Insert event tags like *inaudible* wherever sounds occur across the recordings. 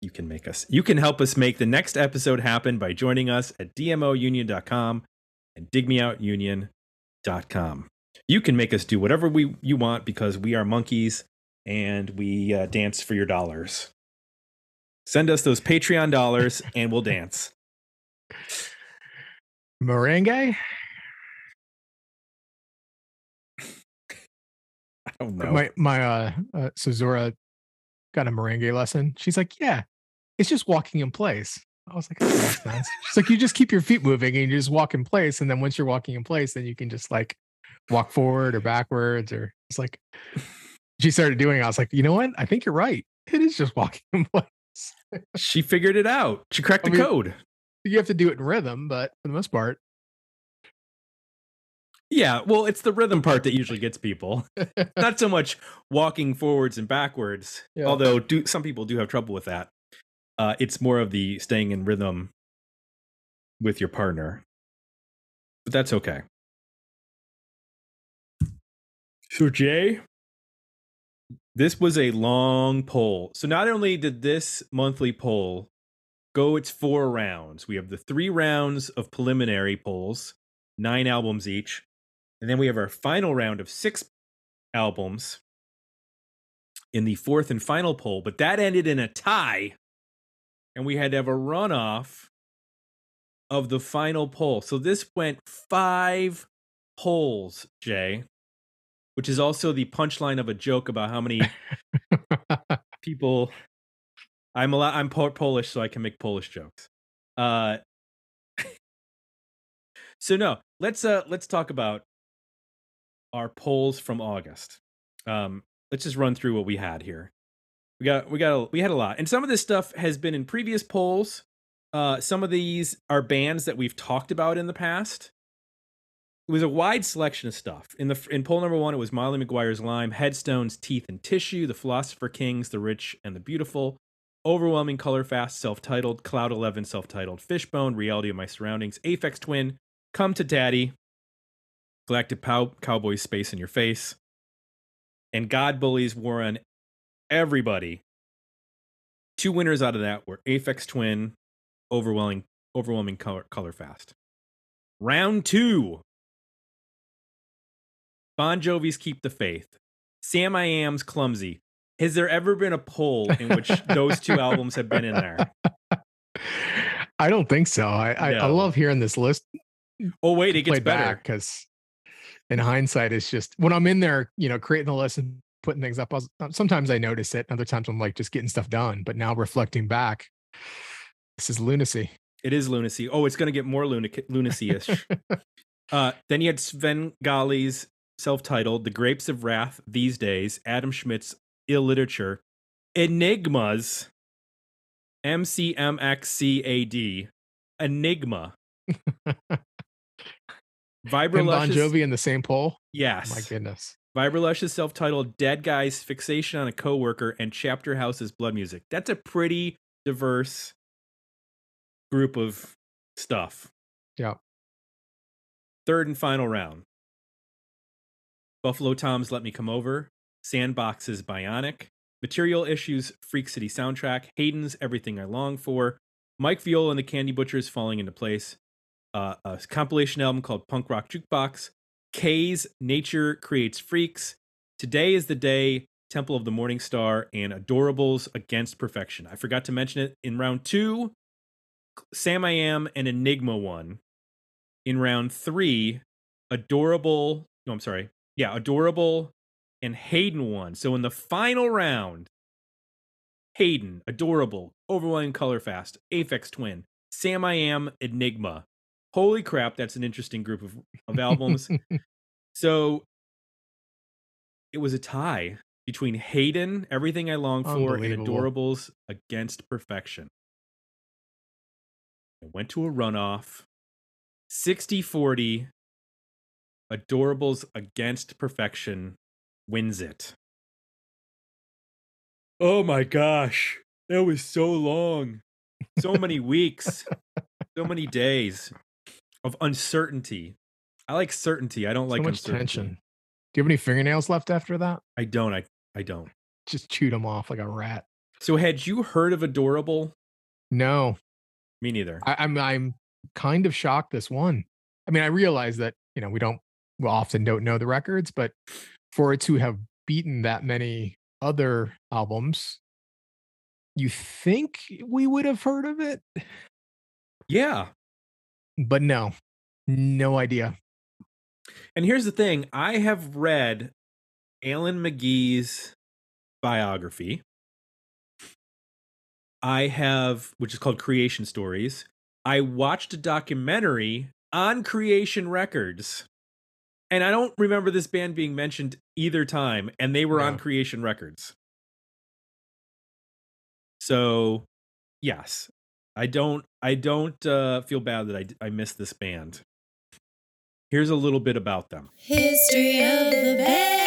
you can make us. You can help us make the next episode happen by joining us at dmounion.com and digmeoutunion.com. You can make us do whatever we you want because we are monkeys and we uh, dance for your dollars. Send us those Patreon dollars *laughs* and we'll dance. Merengue? *laughs* I don't know. My my uh, uh got a merengue lesson. She's like, yeah, it's just walking in place. I was like, sense. She's like, you just keep your feet moving and you just walk in place. And then once you're walking in place, then you can just like walk forward or backwards. Or it's like, she started doing it. I was like, you know what? I think you're right. It is just *laughs* walking in place. she figured it out. She cracked I the mean- code. You have to do it in rhythm, but for the most part, Yeah, well, it's the rhythm part that usually gets people. *laughs* Not so much walking forwards and backwards, Yeah. although do some people do have trouble with that. Uh, it's more of the staying in rhythm with your partner, but that's okay. So Jay, this was a long poll. So not only did this monthly poll go its four rounds, we have the three rounds of preliminary polls, nine albums each. And then we have our final round of six albums in the fourth and final poll, but that ended in a tie. And we had to have a runoff of the final poll. So this went five polls, Jay, which is also the punchline of a joke about how many *laughs* people I'm a lot, I'm po- Polish, so I can make Polish jokes. Uh, *laughs* so no, let's uh let's talk about our polls from August. Um, let's just run through what we had here. We got we got a, we had a lot, and some of this stuff has been in previous polls. Uh, some of these are bands that we've talked about in the past. It was a wide selection of stuff. In the in poll number one, it was Molly McGuire's Lime, Headstones, Teeth and Tissue, The Philosopher Kings, The Rich and the Beautiful, Overwhelming Colorfast, self-titled, Cloud Eleven, self-titled, Fishbone, Reality of My Surroundings, Aphex Twin, Come to Daddy, Galactic Pow- Cowboy Space in Your Face, and God Bullies War on Everybody. Two winners out of that were Aphex Twin, Overwhelming, Overwhelming Color, Color Fast. Round two. Bon Jovi's Keep the Faith. Sam I Am's Clumsy. Has there ever been a poll in which *laughs* those two albums have been in there? I don't think so. I I, I love hearing this list Oh wait, it gets better. back because in hindsight, it's just when I'm in there, you know, creating the list and putting things up. I was, uh, sometimes I notice it. Other times I'm like just getting stuff done. But now reflecting back, this is lunacy. It is lunacy. Oh, it's going to get more lunac- lunacy-ish. *laughs* uh, then you had Sven Gali's self-titled "The Grapes of Wrath." These days, Adam Schmitt's illiterature, Enigmas, M C *laughs* M X C A D, Enigma. and Bon Jovi in the same poll. yes. Oh my goodness. Vibrolush's self-titled "Dead Guy's Fixation on a Coworker" and Chapterhouse's Blood Music. That's a pretty diverse group of stuff. Yeah. Third and final round. Buffalo Tom's Let Me Come Over, Sandbox's Bionic, Material Issues Freak City soundtrack, Hayden's Everything I Long For, Mike Viola and the Candy Butchers Falling into Place, uh, a compilation album called Punk Rock Jukebox, K's Nature Creates Freaks, Today is the Day, Temple of the Morning Star, and Adorables Against Perfection. I forgot to mention it in round two. Sam I Am and Enigma one. In round three, Adorable. No, I'm sorry. Yeah, Adorable and Hayden won. So in the final round, Hayden, Adorable, Overwhelming Colorfast, Aphex Twin, Sam I Am, Enigma. Holy crap, that's an interesting group of, of albums. *laughs* so it was a tie between Hayden, Everything I Long For, and Adorables Against Perfection. It went to a runoff 60 40. Adorables against perfection wins it. Oh my gosh. That was so long. So many weeks. *laughs* So many days of uncertainty. I like certainty. I don't So like much uncertainty. tension. Do you have any fingernails left after that? I don't. I I don't. Just chewed them off like a rat. So had you heard of Adorable? No, Me neither. I, I'm I'm kind of shocked. This one. I mean, I realize that you know we don't we often don't know the records, but for it to have beaten that many other albums, you think we would have heard of it, yeah. But no, no idea. And here's the thing I have read Alan McGee's biography. I have, which is called Creation Stories. I watched a documentary on Creation Records. And I don't remember this band being mentioned either time, and they were on Creation Records. So, yes, I don't I don't uh, feel bad that I I missed this band. Here's a little bit about them. History of the band.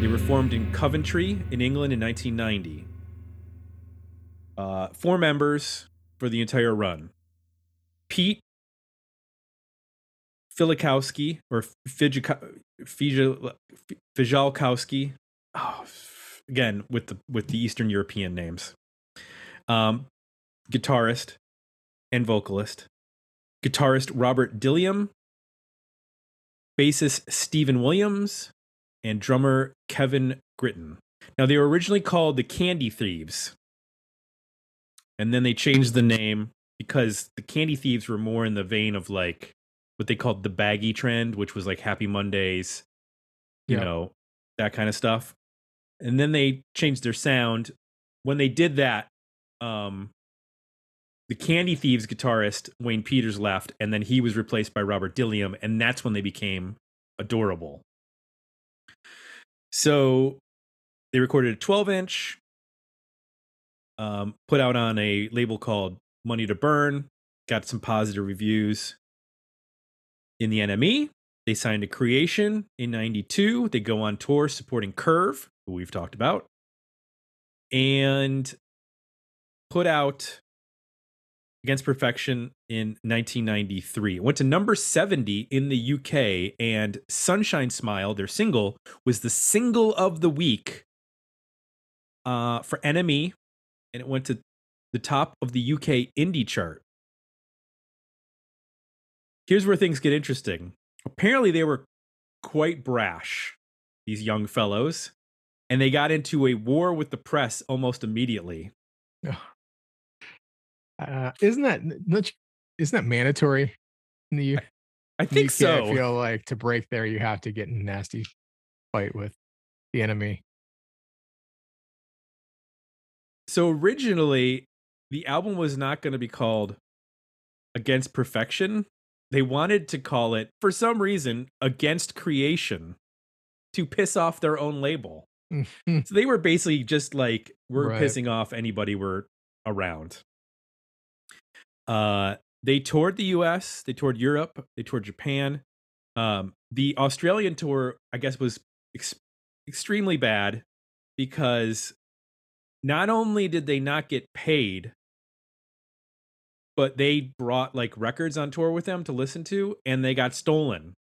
They were formed in Coventry, in England, in 1990. Uh, four members for the entire run: Pete Filikowski or Fijalkowski. Oh, again with the with the Eastern European names. Um, guitarist and vocalist. Guitarist Robert Dillam. Bassist Stephen Williams and drummer Kevin Gritton. Now they were originally called the Candy Thieves. And then they changed the name because the Candy Thieves were more in the vein of like what they called the baggy trend, which was like Happy Mondays, you Yep. know, that kind of stuff. And then they changed their sound. When they did that, um the Candy Thieves guitarist Wayne Peters left, and then he was replaced by Robert Dillam, and that's when they became adorable. So they recorded a 12 inch, um, put out on a label called Money to Burn, got some positive reviews. In the NME, they signed to Creation in 92. They go on tour supporting Curve, who we've talked about, and put out Against Perfection in 1993. It went to number 70 in the UK, and Sunshine Smile, their single, was the single of the week uh, for NME, and it went to the top of the UK indie chart. Here's where things get interesting. Apparently, they were quite brash, these young fellows, and they got into a war with the press almost immediately. Uh, isn't that not- that mandatory in the U- I think UK? so. I feel like to break there, you have to get in a nasty fight with the NME. so originally the album was not going to be called against perfection they wanted to call it for some reason against creation to piss off their own label *laughs* so they were basically just like we're Right. pissing off anybody we're around uh they toured the us they toured europe they toured japan um the australian tour i guess was ex- extremely bad because not only did they not get paid but they brought like records on tour with them to listen to and they got stolen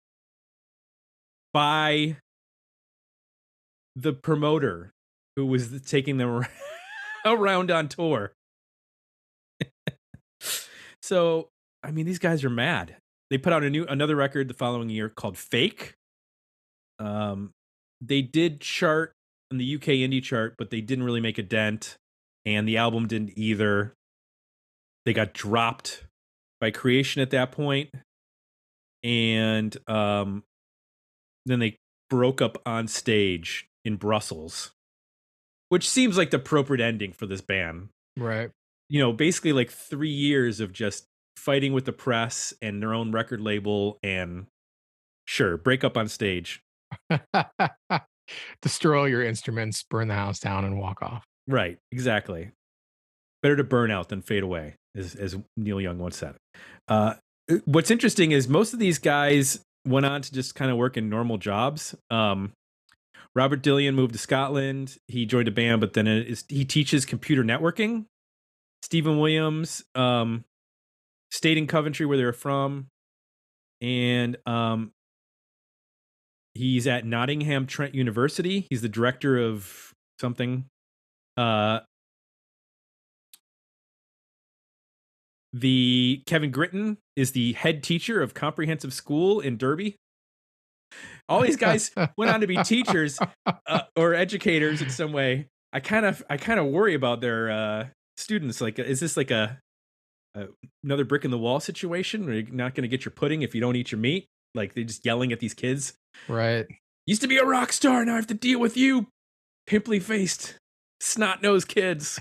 by the promoter who was taking them *laughs* around on tour. *laughs* So i mean these guys are mad. They put out a new another record the following year called fake. Um they did chart in the uk indie chart but they didn't really make a dent and the album didn't either. They got dropped by creation at that point and um then they broke up on stage in brussels which seems like the appropriate ending for this band Right. you know basically like three years of just fighting with the press and their own record label and sure break up on stage *laughs* Destroy your instruments, burn the house down, and walk off. right exactly better to burn out than fade away, as, as Neil Young once said. Uh, what's interesting is most of these guys went on to just kind of work in normal jobs. Um, Robert Dillion moved to Scotland. He joined a band, but then he teaches computer networking. Stephen Williams um, stayed in Coventry, where they were from, and um, he's at Nottingham Trent University. He's the director of something. Uh, the Kevin Gritton is the head teacher of comprehensive school in Derby all these guys *laughs* went on to be teachers uh, or educators in some way. I kind of I kind of worry about their uh, students. Like, is this like a, a another brick in the wall situation where you're not going to get your pudding if you don't eat your meat? Like they're just yelling at these kids. Right. Used to be a rock star, now I have to deal with you, pimply faced, snot nosed kids.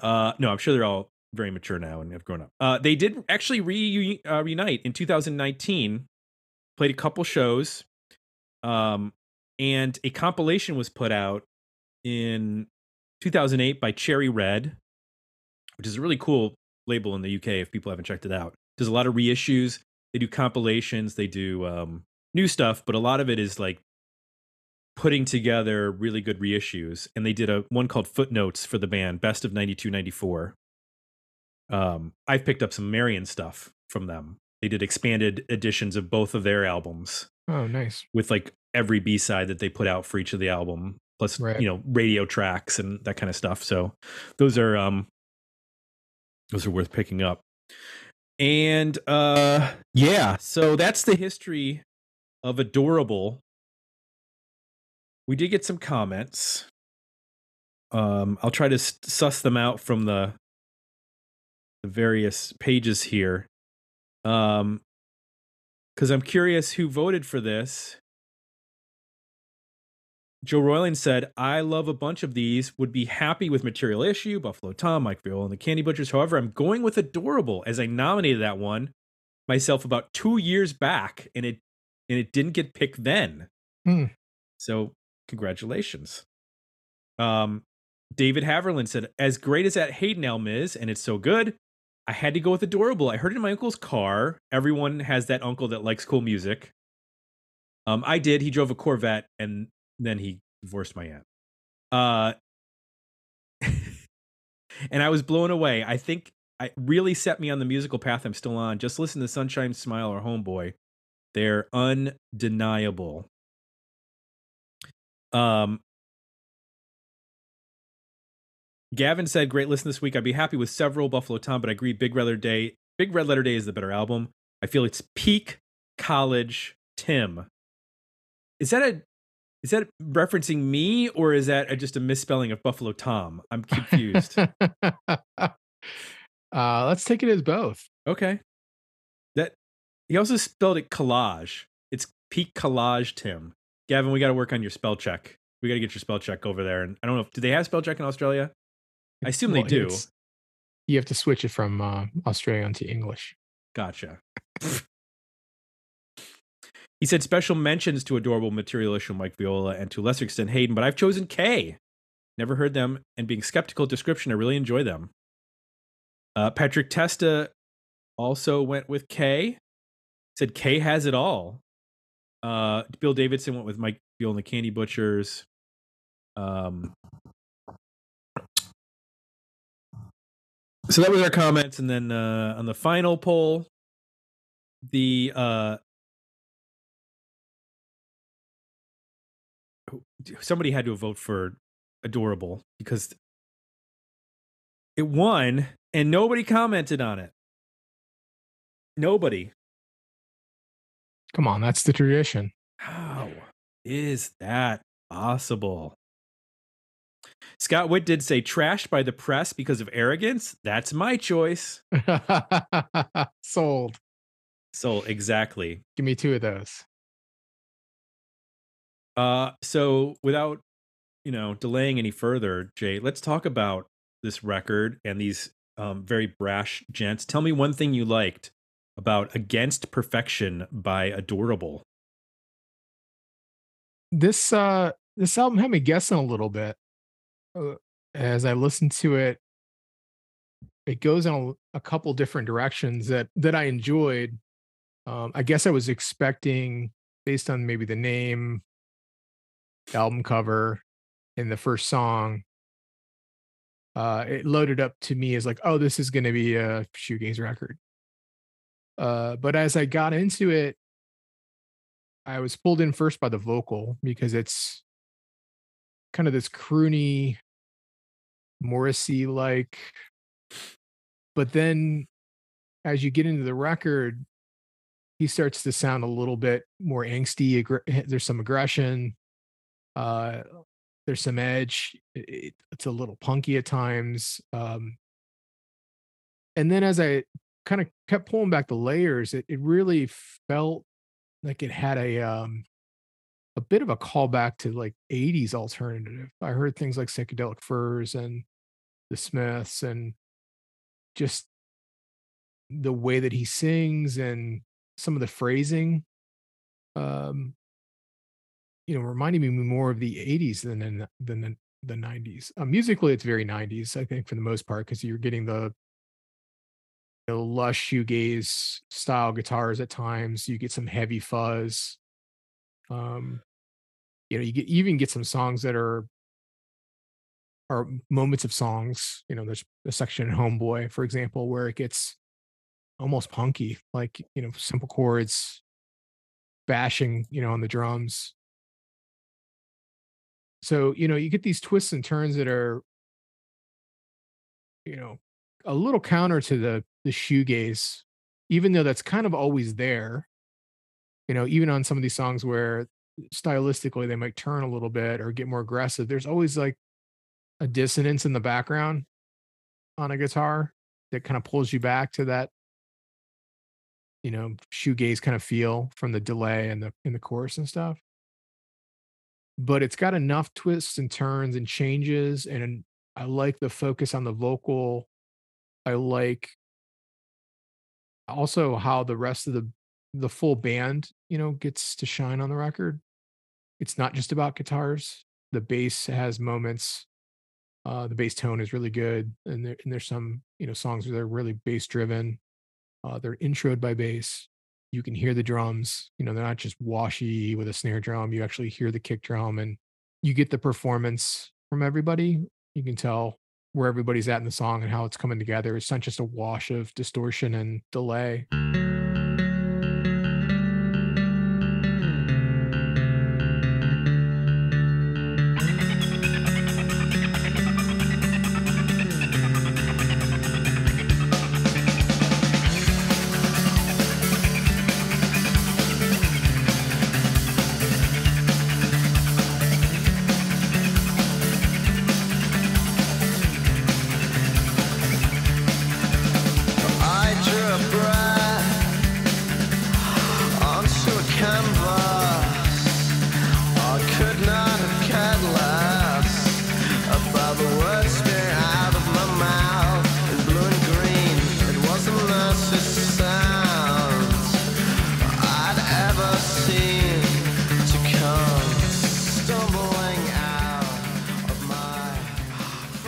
uh, no, I'm sure they're all very mature now and have grown up. Uh, they did actually re- uh, reunite in 2019 played a couple shows um and a compilation was put out in 2008 by cherry red which is a really cool label in the uk if people haven't checked it out. Does a lot of reissues. They do compilations. They do um new stuff but a lot of it is like putting together really good reissues and they did a one called footnotes for the band best of 92 94 um i've picked up some marion stuff from them they did expanded editions of both of their albums. Oh, nice. With like every B side that they put out for each of the album, plus right. you know radio tracks and that kind of stuff. So those are um those are worth picking up. And uh yeah, so that's the history of Adorable. We did get some comments. Um I'll try to suss them out from the the various pages here. Um, because I'm curious who voted for this. Joe Royland said, I love a bunch of these, would be happy with Material Issue, Buffalo Tom, Mike Viola, and the Candy Butchers. However, I'm going with Adorable as I nominated that one myself about two years back, and it and it didn't get picked then. Hmm. So congratulations. Um, David Haverland said, as great as that Hayden Elm is, and it's so good, I had to go with Adorable. I heard it in my uncle's car. Everyone has that uncle that likes cool music. Um, I did. He drove a Corvette, and then he divorced my aunt. Uh, *laughs* and I was blown away. I think it really set me on the musical path I'm still on. Just listen to Sunshine Smile or Homeboy. They're undeniable. Um, Gavin said, "Great listen this week. I'd be happy with several Buffalo Tom, but I agree. Big Red Letter Day, Big Red Letter Day is the better album. I feel it's peak college Tim. Is that a is that referencing me or is that a, just a misspelling of Buffalo Tom? I'm confused. *laughs* uh, let's take it as both. Okay. That he also spelled it collage. It's peak collage Tim. Gavin, we got to work on your spell check. We got to get your spell check over there. And I don't know if do they have spell check in Australia? I assume well, they do. You have to switch it from uh, Australian to English. Gotcha. he said special mentions to adorable material issue Mike Viola and to lesser extent Hayden, but I've chosen K. Never heard them, and being skeptical description, I really enjoy them. Uh, Patrick Testa also went with K. Said K has it all. Uh, Bill Davidson went with Mike Viola and the Candy Butchers. Um, so that was our comments and then uh on the final poll the uh somebody had to vote for adorable because it won and nobody commented on it. Nobody. Come on that's the tradition. How is that possible Scott Witt did say trashed by the press because of arrogance. That's my choice. *laughs* Sold. Sold. Exactly. Give me two of those. Uh, so without you know delaying any further, Jay, let's talk about this record and these um, very brash gents. Tell me one thing you liked about Against Perfection by Adorable. This uh this album had me guessing a little bit. Uh, as I listen to it, it goes in a, a couple different directions that that I enjoyed. Um, I guess I was expecting, based on maybe the name, the album cover, and the first song, uh, it loaded up to me as like, oh, this is going to be a shoegaze record. Uh, but as I got into it, I was pulled in first by the vocal because it's kind of this croony, Morrissey like. But then as you get into the record, he starts to sound a little bit more angsty. There's some aggression. Uh, there's some edge. It, it's a little punky at times. Um, and then as I kind of kept pulling back the layers, it, it really felt like it had a um a bit of a callback to like 80s alternative. I heard things like psychedelic furs and the Smiths and just the way that he sings and some of the phrasing um you know reminding me more of the 80s than than the, the 90s uh, musically it's very 90s i think for the most part because you're getting the you lush shoegaze style guitars at times. You get some heavy fuzz. Um, you know, you get you even get some songs that are are moments of songs. You know, there's a section in Homeboy, for example, where it gets almost punky, like you know, simple chords bashing, you know, on the drums. So, you know, you get these twists and turns that are, you know, a little counter to the the shoegaze, even though that's kind of always there. You know, even on some of these songs where stylistically they might turn a little bit or get more aggressive, there's always like a dissonance in the background on a guitar that kind of pulls you back to that you know shoegaze kind of feel from the delay and the in the chorus and stuff but it's got enough twists and turns and changes and i like the focus on the vocal I like also how the rest of the the full band, you know, gets to shine on the record. It's not just about guitars. The bass has moments. Uh, the bass tone is really good, and there and there's some you know songs where they're really bass driven. Uh, they're introed by bass. You can hear the drums. You know, they're not just washy with a snare drum. You actually hear the kick drum, and you get the performance from everybody. You can tell where everybody's at in the song and how it's coming together. It's not just a wash of distortion and delay.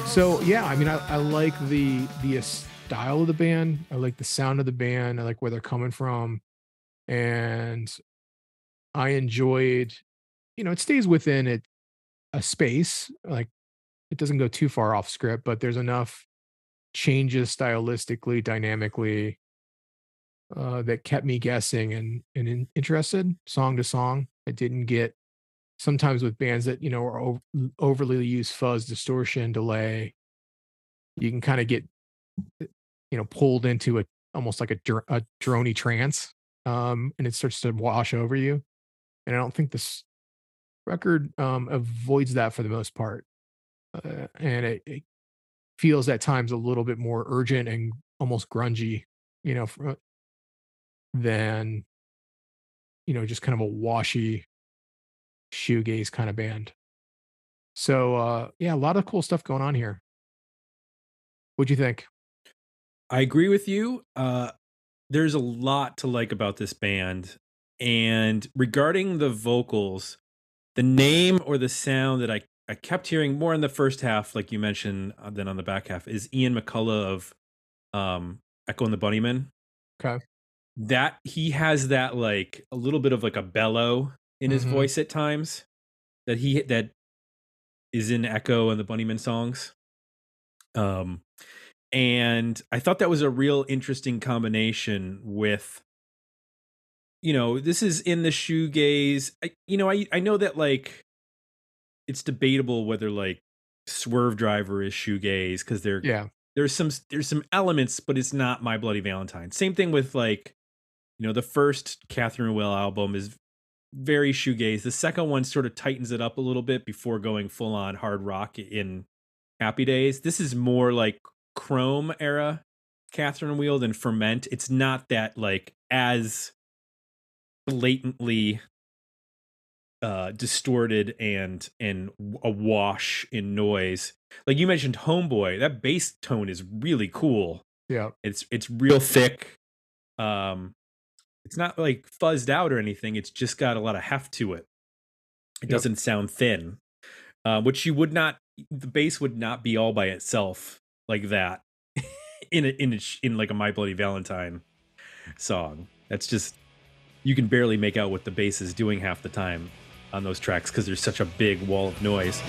So yeah, I mean, I, I like the the style of the band. I like the sound of the band. I like where they're coming from, and I enjoyed. You know, it stays within it a space. Like it doesn't go too far off script, but there's enough changes stylistically, dynamically, uh, that kept me guessing and and in, interested song to song. I didn't get sometimes with bands that you know are over, overly use fuzz distortion delay you can kind of get eh, you know pulled into a almost like a, a drony trance um and it starts to wash over you and i don't think this record um avoids that for the most part uh, and it, it, feels at times a little bit more urgent and almost grungy you know for, than you know just kind of a washy shoegaze kind of band. So uh yeah, a lot of cool stuff going on here. What'd you think? I agree with you. Uh there's a lot to like about this band. And regarding the vocals, the name or the sound that I I kept hearing more in the first half, like you mentioned, uh, than on the back half, is Ian McCulloch of um, Echo and the Bunnymen. Okay. That he has that like a little bit of like a bellow in his Mhm. voice at times that he that is in Echo and the Bunnymen songs. Um, and I thought that was a real interesting combination with you know, this is in the shoegaze. I, you know, I I know that like it's debatable whether like Swervedriver is shoegaze because there Yeah. there's some there's some elements, but it's not My Bloody Valentine. Same thing with like you know the first Catherine Wheel album is very shoegaze. The second one sort of tightens it up a little bit before going full on hard rock in Happy Days. This is more like Chrome era Catherine Wheel than Ferment. It's not that like as blatantly uh distorted and and awash in noise. Like you mentioned Homeboy, that bass tone is really cool. Yeah. It's it's real thick. Um it's not like fuzzed out or anything. It's just got a lot of heft to it. It Yep. doesn't sound thin. Uh, which you would not the bass would not be all by itself like that *laughs* in a, in a, in like a My Bloody Valentine song. That's just you can barely make out what the bass is doing half the time on those tracks because there's such a big wall of noise.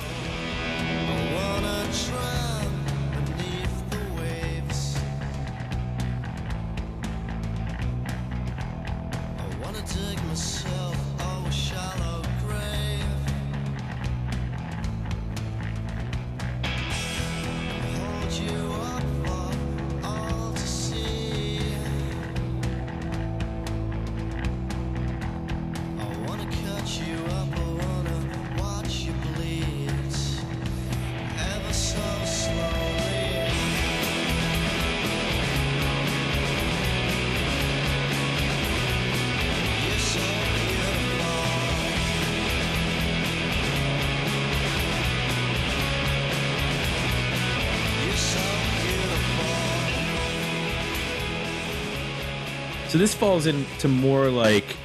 This falls into more like,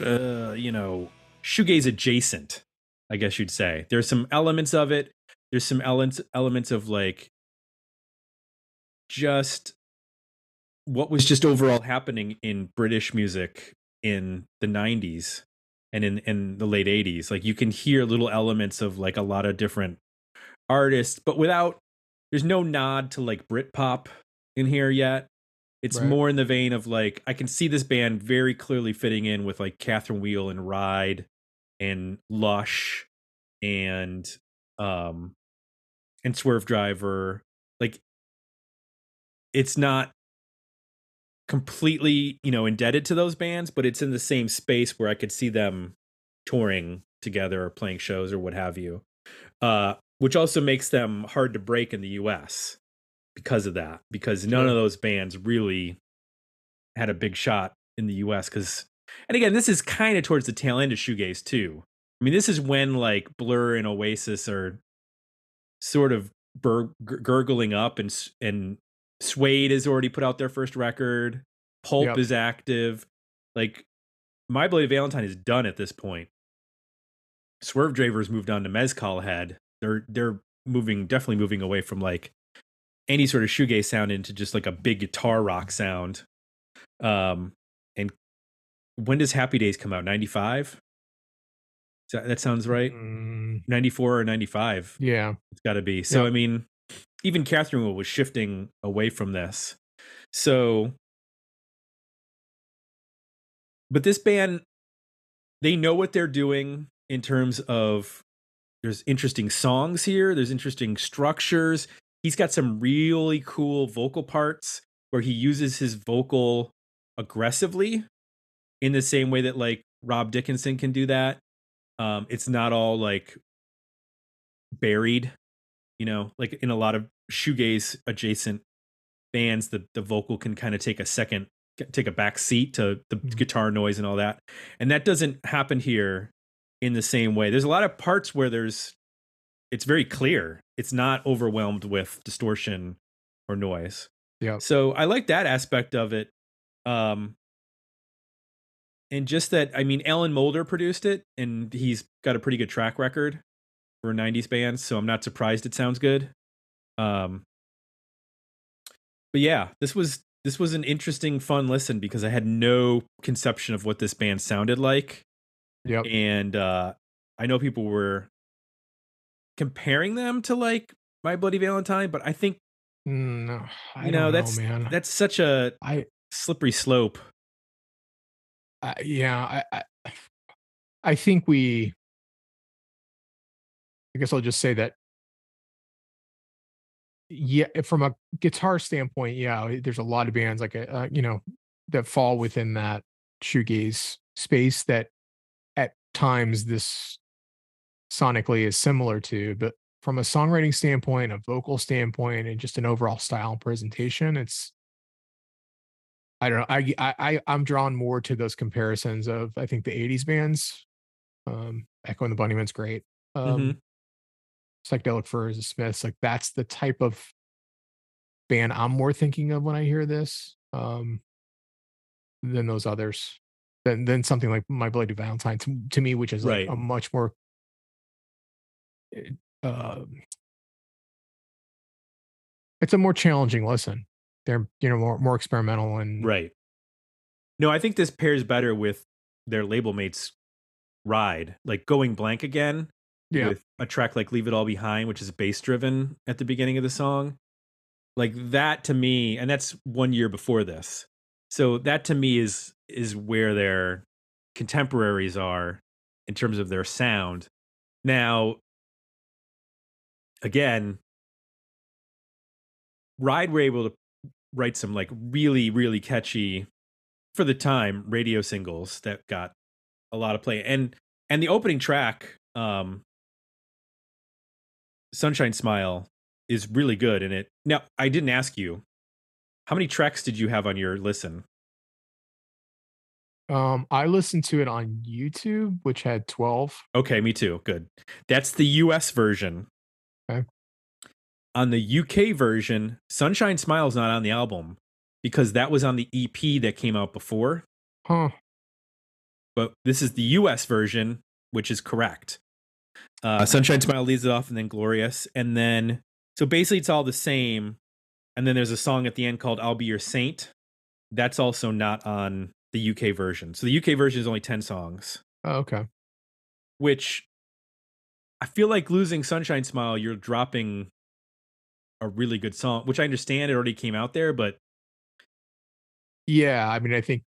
uh, you know, shoegaze adjacent, I guess you'd say. There's some elements of it. There's some elements elements of like just what was just overall happening in British music in the 90s and in in the late 80s. Like you can hear little elements of like a lot of different artists, but without there's no nod to like Britpop in here yet. It's Right. more in the vein of like I can see this band very clearly fitting in with like Catherine Wheel and Ride and Lush and um and Swervedriver. Like it's not completely, you know, indebted to those bands, but it's in the same space where I could see them touring together or playing shows or what have you. Uh which also makes them hard to break in the US because of that because none of those bands really had a big shot in the US cuz and again this is kind of towards the tail end of shoegaze too. I mean this is when like Blur and Oasis are sort of bur- gurgling up and and Suede has already put out their first record. Pulp Yep. is active. Like My Bloody Valentine is done at this point. Swervedriver's moved on to Mezcal Head. They're they're moving definitely moving away from like any sort of shoegaze sound into just like a big guitar rock sound. Um and when does Happy Days come out? 95? That, that sounds right. Mm, 94 or 95. yeah. It's got to be. So Yeah. I mean, even Catherine was shifting away from this. So, but this band, they know what they're doing in terms of there's interesting songs here. There's interesting structures. He's got some really cool vocal parts where he uses his vocal aggressively in the same way that like Rob Dickinson can do that. Um, it's not all like buried, you know, like in a lot of shoegaze adjacent bands, the the vocal can kind of take a second, take a back seat to the Mhm. guitar noise and all that, and that doesn't happen here in the same way. There's a lot of parts where there's, it's very clear. It's not overwhelmed with distortion or noise. Yep. So I like that aspect of it. Um, and just that, I mean, Alan Moulder produced it, and he's got a pretty good track record for 90s bands, so I'm not surprised it sounds good. Um but yeah, this was this was an interesting fun listen because I had no conception of what this band sounded like Yep. and uh I know people were comparing them to like My Bloody Valentine, but I think Mm, No, I you know know, that's man. that's such a I, slippery slope. I yeah, I, I I think we I guess I'll just say that yeah, from a guitar standpoint, yeah, there's a lot of bands like uh, you know that fall within that shoegaze space that at times this sonically is similar to, but from a songwriting standpoint, a vocal standpoint, and just an overall style and presentation, it's I don't know. I I I- I'm drawn more to those comparisons of I think the '80s bands. Um, Echo and the Bunnymen's great. Um, Mhm. Psychedelic Furs, the Smiths, like that's the type of band I'm more thinking of when I hear this. Um, than those others. Than than something like My Bloody Valentine to, to me, which is like Right. a much more um it's a more challenging listen. They're you know more more experimental and Right. No, I think this pairs better with their label mates ride, like going blank again yeah with a track like Leave It All Behind, which is bass driven at the beginning of the song. Like that to me, and that's one year before this. So that to me is is where their contemporaries are in terms of their sound. Now, again, Ride were able to write some like really, really catchy for the time radio singles that got a lot of play. And and the opening track, um Sunshine Smile, is really good in it. Now, I didn't ask you, how many tracks did you have on your listen? Um, I listened to it on YouTube, which had 12. Okay, me too. Good. That's the US version. Okay. On the UK version, Sunshine Smile's not on the album because that was on the EP that came out before. Huh. But this is the US version, which is correct. Uh, Sunshine Smile leads it off and then Glorious. And then, so basically it's all the same. And then there's a song at the end called I'll Be Your Saint. That's also not on the UK version. So the UK version is only 10 songs. Oh, okay. which I feel like losing Sunshine Smile, you're dropping a really good song, which I understand it already came out there, but Yeah, I mean, I think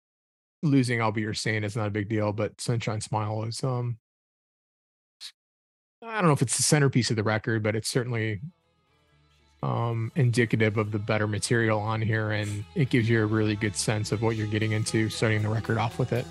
losing I'll Be Your Saint is not a big deal, but Sunshine Smile is um I don't know if it's the centerpiece of the record, but it's certainly um indicative of the better material on here and it gives you a really good sense of what you're getting into starting the record off with it.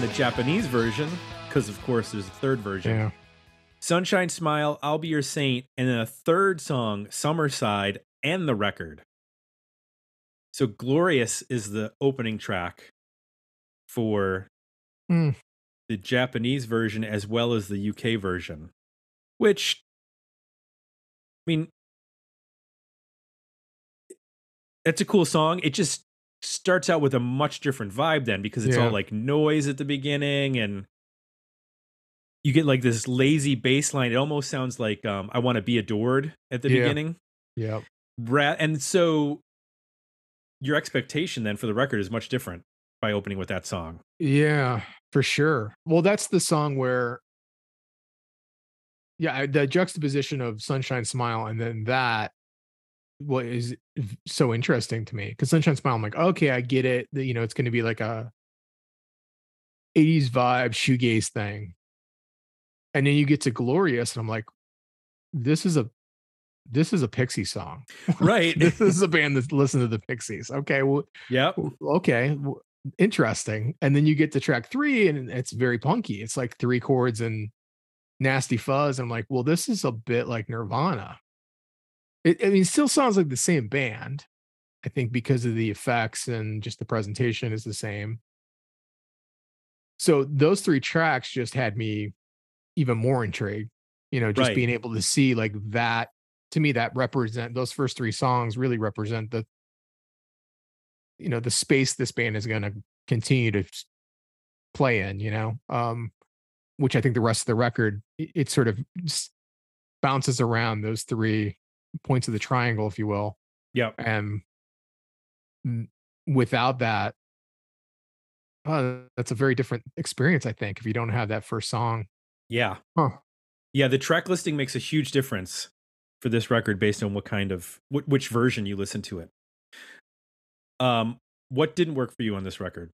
The Japanese version, because of course there's a third version, Yeah. Sunshine Smile, I'll Be Your Saint, and then a third song, Summerside, and the record. So Glorious is the opening track for Mm. the Japanese version as well as the UK version, which, I mean, that's a cool song. It just starts out with a much different vibe then because it's Yeah. all like noise at the beginning and you get like this lazy bass line. It almost sounds like um, I Want to Be Adored at the Yeah. beginning. Yeah. Ra- and so your expectation then for the record is much different by opening with that song. Yeah, for sure. Well, that's the song where, yeah, the juxtaposition of Sunshine Smile and then that what is so interesting to me because Sunshine Smile, I'm like, okay, I get it. You know, it's going to be like a 80s vibe shoegaze thing, and then you get to Glorious, and I'm like, this is a this is a Pixie song. *laughs* Right. this is a band that listen to the Pixies. Okay, well, Yep. okay, w- interesting. And then you get to track three, and it's very punky. It's like three chords and nasty fuzz. And I'm like, well, this is a bit like Nirvana. It, I mean, it still sounds like the same band. I think because of the effects and just the presentation is the same. So those three tracks just had me even more intrigued. You know, just Right. being able to see like that to me that represent those first three songs really represent the you know the space this band is going to continue to play in you know um which i think the rest of the record it, it sort of bounces around those three points of the triangle if you will Yep. and without that uh, that's a very different experience i think if you don't have that first song Yeah. Huh. Yeah. The track listing makes a huge difference for this record based on what kind of wh- which version you listen to it. Um, what didn't work for you on this record?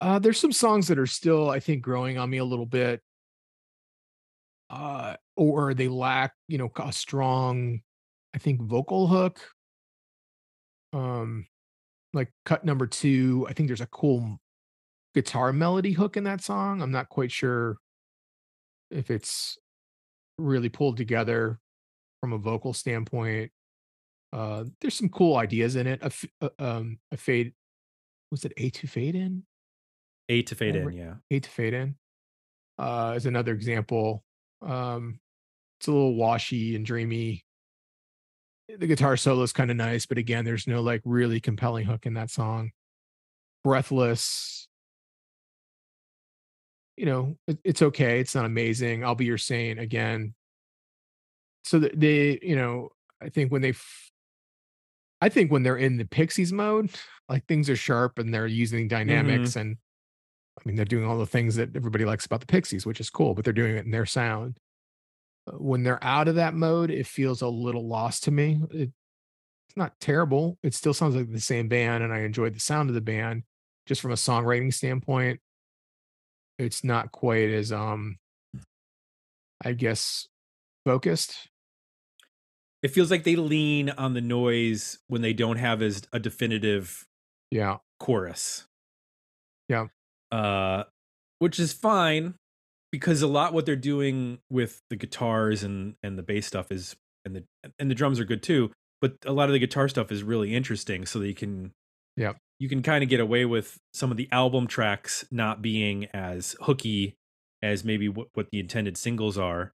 Uh, there's some songs that are still, I think, growing on me a little bit. Uh, or they lack, you know, a strong, I think, vocal hook. Um, like cut number two, I think there's a cool guitar melody hook in that song. I'm not quite sure if it's really pulled together from a vocal standpoint. Uh, there's some cool ideas in it. A, f- uh, um, a fade, was it A to fade in? A to fade in. Yeah. A to fade in uh is another example um it's a little washy and dreamy. The guitar solo is kind of nice but again there's no like really compelling hook in that song. Breathless. You know it, it's okay it's not amazing i'll be your saint again. So th- they you know i think when they f- i think when they're in the pixies mode like things are sharp and they're using dynamics and I mean, they're doing all the things that everybody likes about the Pixies, which is cool, but they're doing it in their sound. Uh, When they're out of that mode, it feels a little lost to me. It, it's not terrible. It still sounds like the same band, and I enjoyed the sound of the band. Just from a songwriting standpoint, it's not quite as um, I guess, focused. It feels like they lean on the noise when they don't have as a definitive Yeah, chorus. Yeah. Uh, which is fine because a lot what they're doing with the guitars and and the bass stuff is and the and the drums are good too, but a lot of the guitar stuff is really interesting so that you can yeah You can kind of get away with some of the album tracks not being as hooky as maybe what, what the intended singles are.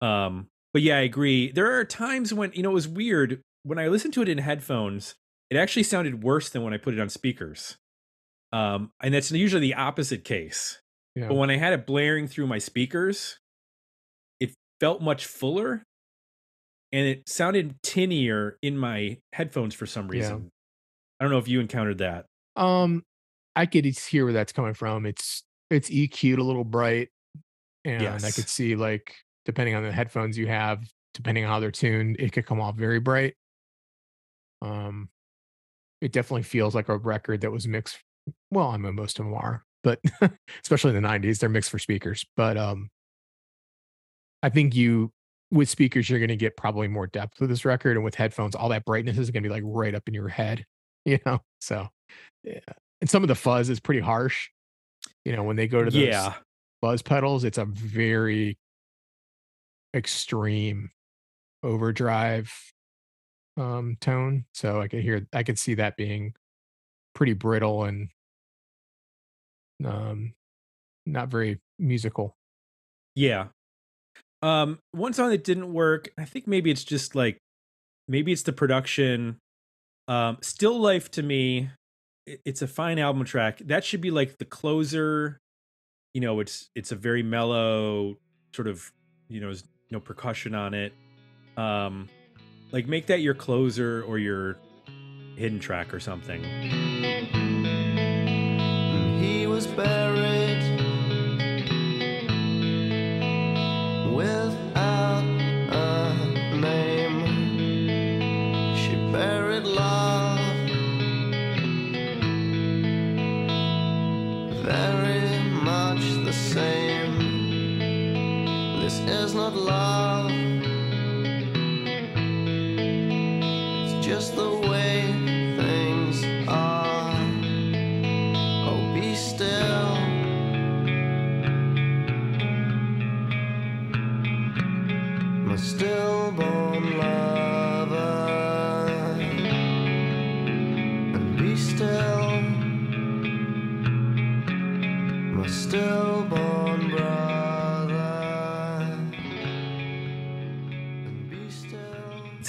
Um but yeah, I agree. There are times when you know it was weird when I listened to it in headphones, it actually sounded worse than when I put it on speakers. Um, and that's usually the opposite case. yeah, But when I had it blaring through my speakers, it felt much fuller and it sounded tinnier in my headphones for some Yeah. reason. I don't know if you encountered that. Um, I could hear where that's coming from. It's it's EQ'd a little bright, and I Yes. could see like depending on the headphones you have, depending on how they're tuned, it could come off very bright. Um, it definitely feels like a record that was mixed. Well, I mean most of them are, but *laughs* especially in the '90s, they're mixed for speakers. But um, I think you with speakers you're going to get probably more depth with this record, and with headphones, all that brightness is going to be like right up in your head, *laughs* you know. So yeah, and some of the fuzz is pretty harsh. You know, when they go to those Yeah. buzz pedals, it's a very extreme overdrive um tone. So I could hear I could see that being pretty brittle and um not very musical. Yeah. Um, one song that didn't work, I think maybe it's just like maybe it's the production. Um, Still Life to me, it's a fine album track. That should be like the closer. You know, it's it's a very mellow sort of, you know, there's no percussion on it. Um, like make that your closer or your hidden track or something buried without a name. She buried love very much the same. This is not love.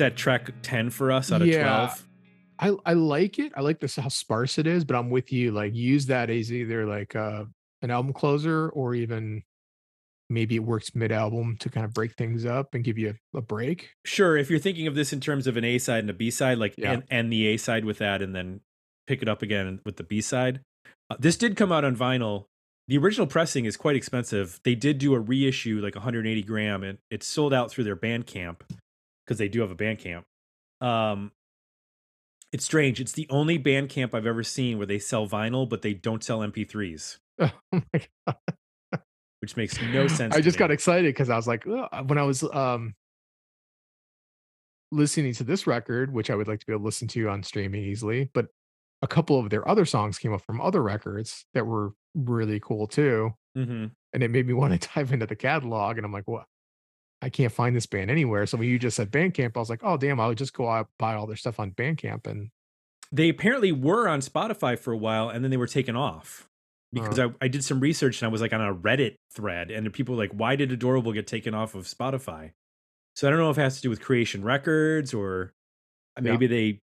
It's at track 10 for us out of Yeah. 12. I I like it. I like this how sparse it is, but I'm with you. Like use that as either like uh an album closer or even maybe it works mid album to kind of break things up and give you a, a break. Sure, if you're thinking of this in terms of an A side and a B side, like Yeah. and, and the A side with that, and then pick it up again with the B side. Uh, this did come out on vinyl. The original pressing is quite expensive. They did do a reissue, like 180 gram, and it's sold out through their Bandcamp because they do have a Bandcamp. Um, it's strange. It's the only Bandcamp I've ever seen where they sell vinyl, but they don't sell MP3s, *laughs* Oh my god. which makes no *laughs* sense. I just me. got excited because I was like, "Ugh," when I was um listening to this record, which I would like to be able to listen to on streaming easily, but a couple of their other songs came up from other records that were really cool too. Mhm. And it made me want to *laughs* dive into the catalog. And I'm like, what? I can't find this band anywhere. So when you just said Bandcamp, I was like, oh damn, I'll just go out buy all their stuff on Bandcamp. And they apparently were on Spotify for a while and then they were taken off because I, I did some research and I was like on a Reddit thread and people were like, why did Adorable get taken off of Spotify? So I don't know if it has to do with Creation Records or Yeah. maybe they,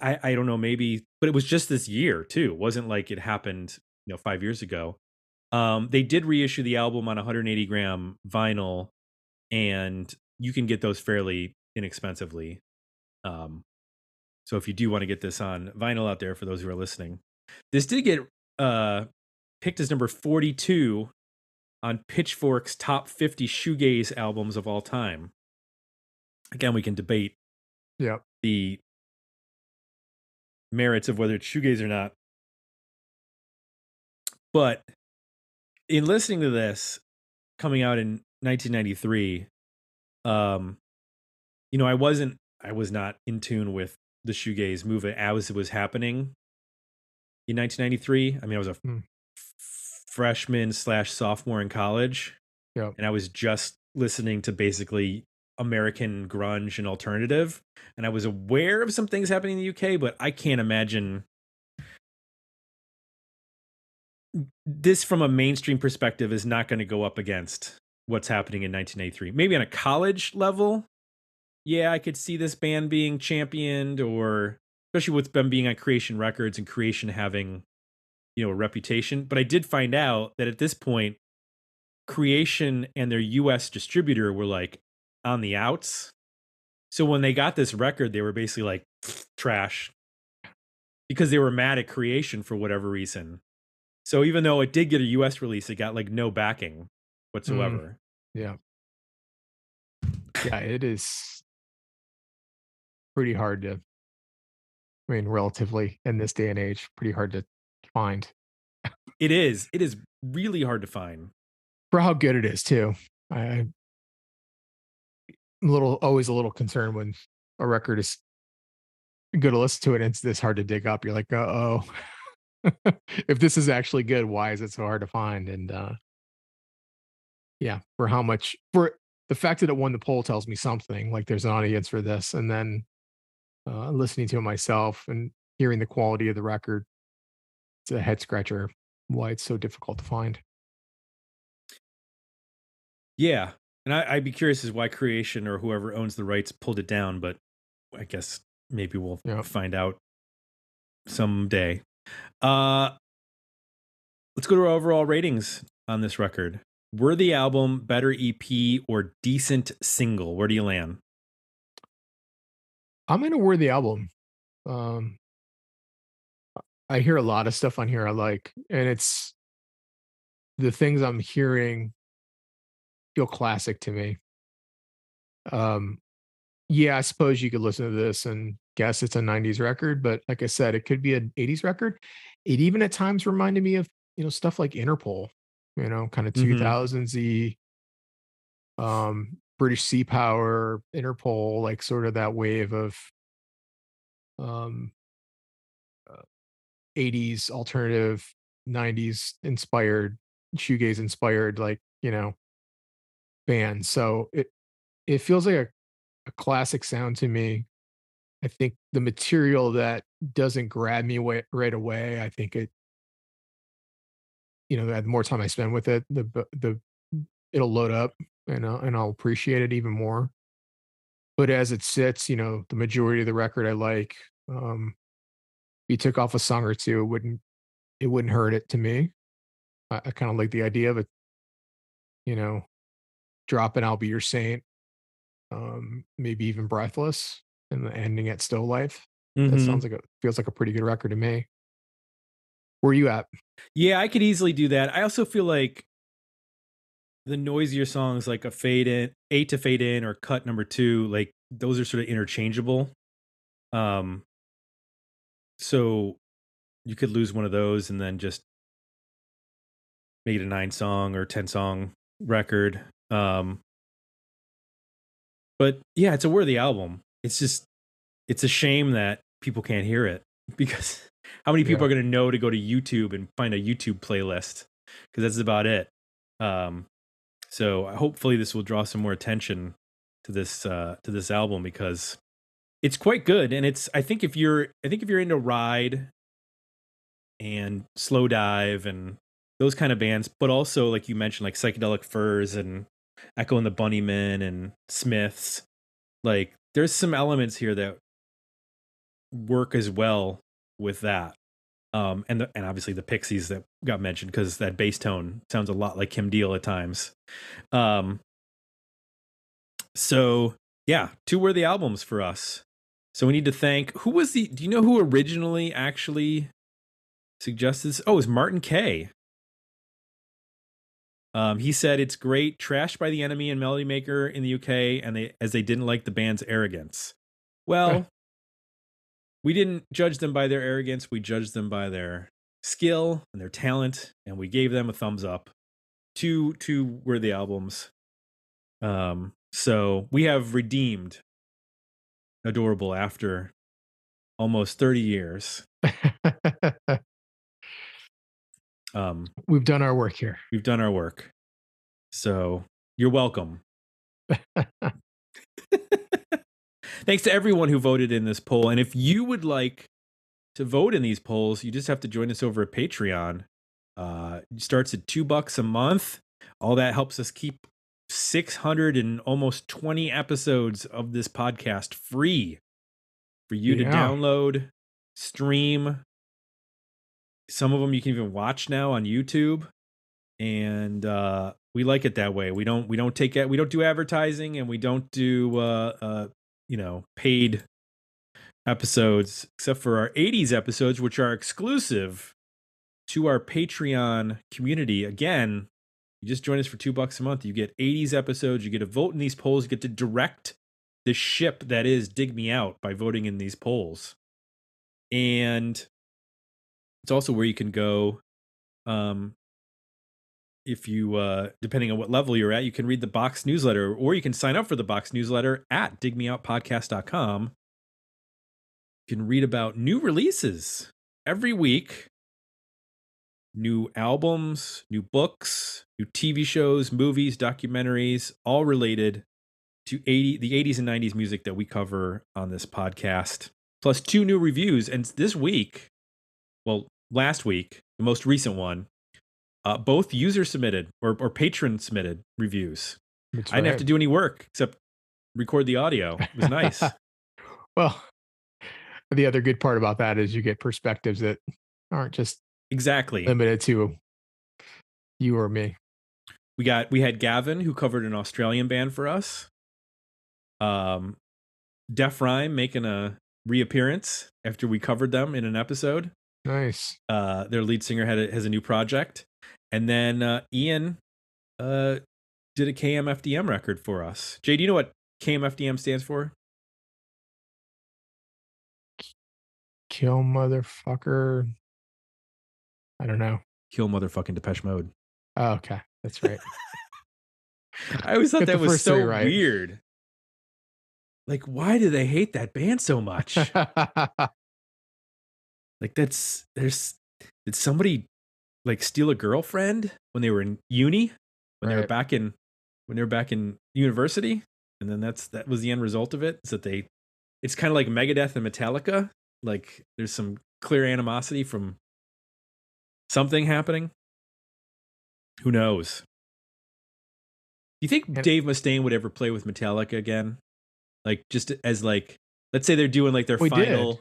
I, I don't know, maybe, but it was just this year too. It wasn't like it happened, you know, five years ago. Um, they did reissue the album on 180 gram vinyl and you can get those fairly inexpensively. Um, so if you do want to get this on vinyl out there for those who are listening, this did get uh, picked as number 42 on Pitchfork's top 50 shoegaze albums of all time. Again, we can debate yeah, the merits of whether it's shoegaze or not. But in listening to this coming out in 1993, um, you know, I wasn't, I was not in tune with the shoegaze movement as it was happening in 1993. I mean, I was a Hmm. f- freshman slash sophomore in college, Yep. and I was just listening to basically American grunge and alternative, and I was aware of some things happening in the UK, but I can't imagine this from a mainstream perspective is not going to go up against what's happening in 1983. Maybe on a college level, yeah, I could see this band being championed, or especially with them being on Creation Records and Creation having, you know, a reputation. But I did find out that at this point, Creation and their US distributor were like on the outs. So when they got this record, they were basically like *sniffs* trash because they were mad at Creation for whatever reason. So even though it did get a US release, it got like no backing whatsoever. yeah. Yeah, it is pretty hard to I mean, relatively in this day and age, pretty hard to find It is. It is really hard to find. for how good it is too. I, I'm a little always a little concerned when a record is good to listen to it and it's this hard to dig up. You're like, uh oh. *laughs* if this is actually good, why is it so hard to find? And uh yeah, for how much for the fact that it won the poll tells me something. Like there's an audience for this, and then uh listening to it myself and hearing the quality of the record, it's a head scratcher why it's so difficult to find. Yeah. And I, I'd be curious as why Creation or whoever owns the rights pulled it down, but I guess maybe we'll Yeah. find out someday. Uh let's go to our overall ratings on this record. Worthy album, better EP, or decent single. Where do you land? I'm in a worthy album. Um, I hear a lot of stuff on here I like, and it's the things I'm hearing feel classic to me. Um, yeah, I suppose you could listen to this and guess it's a 90s record, but like I said, it could be an 80s record. It even at times reminded me of you know stuff like Interpol, you know, kind of Mhm. 2000s y um British Sea Power, Interpol, like sort of that wave of um uh, 80s alternative 90s inspired shoegaze inspired like you know band so it it feels like a, a classic sound to me I think the material that doesn't grab me wa- right away, I think it, you know, the more time I spend with it, the the it'll load up and I'll, and I'll appreciate it even more. But as it sits, you know, the majority of the record I like. Um, if you took off a song or two, it wouldn't it wouldn't hurt it to me. I, I kind of like the idea of it, you know, dropping "I'll Be Your Saint," um, maybe even "Breathless," and the ending at "Still Life." That Mhm. sounds like a feels like a pretty good record to me. Where you at? Yeah, I could easily do that. I also feel like the noisier songs like a fade in, eight to fade in, or cut number two, like those are sort of interchangeable. Um, so you could lose one of those and then just make it a nine song or ten song record. Um, but yeah, it's a worthy album. It's just it's a shame that people can't hear it *laughs* because how many people Yeah. are going to know to go to YouTube and find a YouTube playlist because that's about it. Um, so hopefully this will draw some more attention to this uh, to this album because it's quite good and it's I think if you're I think if you're into ride and Slowdive and those kind of bands, but also like you mentioned like psychedelic furs and Echo and the Bunnymen and Smiths, like there's some elements here that work as well with that. Um, and the, and obviously the Pixies that got mentioned because that bass tone sounds a lot like Kim Deal at times. Um, so yeah, two worthy albums for us. So we need to thank who was the? Do you know who originally actually suggested this? Oh, it was Martin Kay. Um, he said it's great, trashed by the NME and Melody Maker in the UK, and they as they didn't like the band's arrogance. Well, Okay. We didn't judge them by their arrogance. We judged them by their skill and their talent, and we gave them a thumbs up. Two two worthy albums. Um, so we have redeemed adorable after almost 30 years. *laughs* Um, We've done our work here. we've done our work. So you're welcome. *laughs* Thanks to everyone who voted in this poll. And if you would like to vote in these polls, you just have to join us over at Patreon. Uh, it starts at two bucks a month. All that helps us keep 600 and almost 20 episodes of this podcast free for you to download, stream. Some of them you can even watch now on YouTube and uh we like it that way we don't we don't take it we don't do advertising and we don't do uh uh you know paid episodes except for our 80s episodes which are exclusive to our patreon community. Again you just join us for two bucks a month. You get 80s episodes. You get a vote in these polls. You get to direct the ship that is dig me out by voting in these polls. And it's also where you can go um if you uh depending on what level you're at you can read the box newsletter or you can sign up for the box newsletter at digmeoutpodcast.com you can read about new releases every week. New albums new books new tv shows movies documentaries all related to 80 the 80s and 90s music that we cover on this podcast plus two new reviews. And this week well last week the most recent one uh, both user submitted or, or patron submitted reviews. That's I didn't have to do any work except record the audio. It was nice. *laughs* well, the other good part about that is you get perspectives that aren't just exactly. limited to you or me. We got we had Gavin who covered an Australian band for us. Um, Def Rhyme making a reappearance after we covered them in an episode. Nice. Uh, their lead singer had a, has a new project, and then uh, Ian uh, did a KMFDM record for us. Jay, do you know what KMFDM stands for? Kill motherfucker. I don't know. Kill motherfucking Depeche Mode. Oh, okay. That's right. *laughs* I always thought Get that was so right. weird. Like, why do they hate that band so much? *laughs* like, that's there's did somebody like steal a girlfriend when they were in uni, when they were back in when they were back in university, and then that's that was the end result of it is that they it's kind of like Megadeth and Metallica. Like there's some clear animosity from something happening. Who knows? Do you think And- Dave Mustaine would ever play with Metallica again? Like just as like let's say they're doing like their We did. final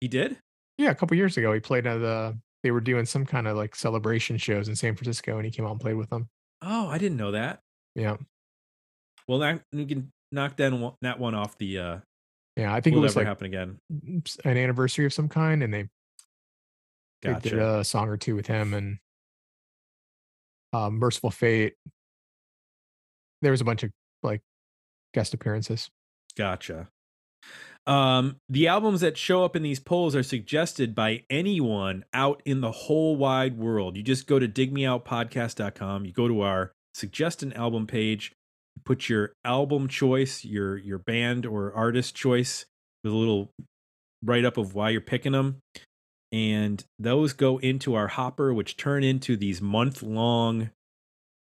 He did? Yeah, a couple years ago, he played at the. They were doing some kind of like celebration shows in San Francisco, and he came out and played with them. Oh, I didn't know that. Yeah, Well, that, you can knock that one, that one off the uh yeah. I think will it was never like happen again. an anniversary of some kind, and they they did a song or two with him and um, Mercyful Fate. There was a bunch of like guest appearances. Gotcha. Um, the albums that show up in these polls are suggested by anyone out in the whole wide world. You just go to digmeoutpodcast.com, you go to our suggest an album page, put your album choice, your your band or artist choice with a little write up of why you're picking them. And those go into our hopper, which turn into these month long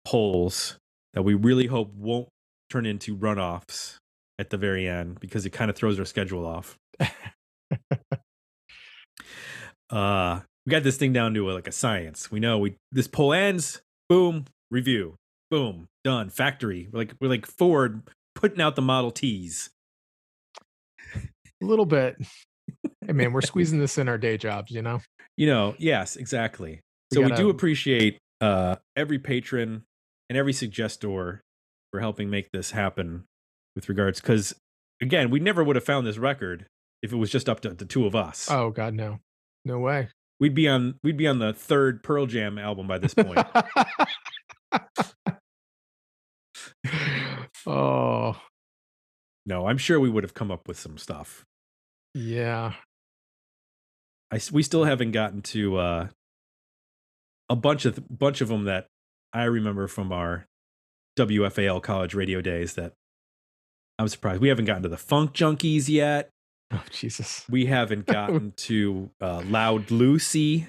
polls that we really hope won't turn into runoffs at the very end because it kind of throws our schedule off. uh we got this thing down to a, like a science. We know we this poll ends, boom, review, boom, done, factory. We're like we're like Ford putting out the Model Ts. A little bit. hey man, we're *laughs* squeezing this in our day jobs, you know. You know, yes, exactly. We So we gotta- do appreciate uh every patron and every suggestor for helping make this happen with regards because again, we never would have found this record if it was just up to the two of us. Oh God, no, no way. We'd be on we'd be on the third Pearl Jam album by this point. *laughs* oh no, I'm sure we would have come up with some stuff. yeah. I we still haven't gotten to uh a bunch of bunch of them that I remember from our WFAL college radio days that I'm surprised we haven't gotten to the Funk Junkies yet. *laughs* Oh Jesus. We haven't *laughs* gotten to uh, Loud Lucy.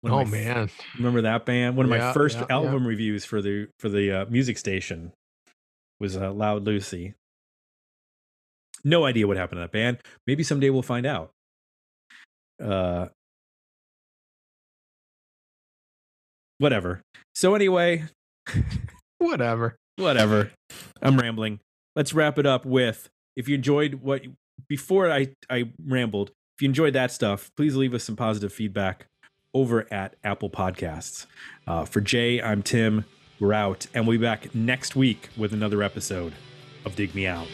One Oh f- man. remember that band? One of my first yeah, yeah. album reviews for the for the uh, music station was uh, Loud Lucy. No idea what happened to that band. Maybe someday we'll find out. Uh, whatever. So anyway, *laughs* Whatever. whatever. I'm rambling. Let's wrap it up with if you enjoyed what before I I rambled. If you enjoyed that stuff, please leave us some positive feedback over at Apple Podcasts. Uh, for Jay, I'm Tim. We're out, and we'll be back next week with another episode of Dig Me Out.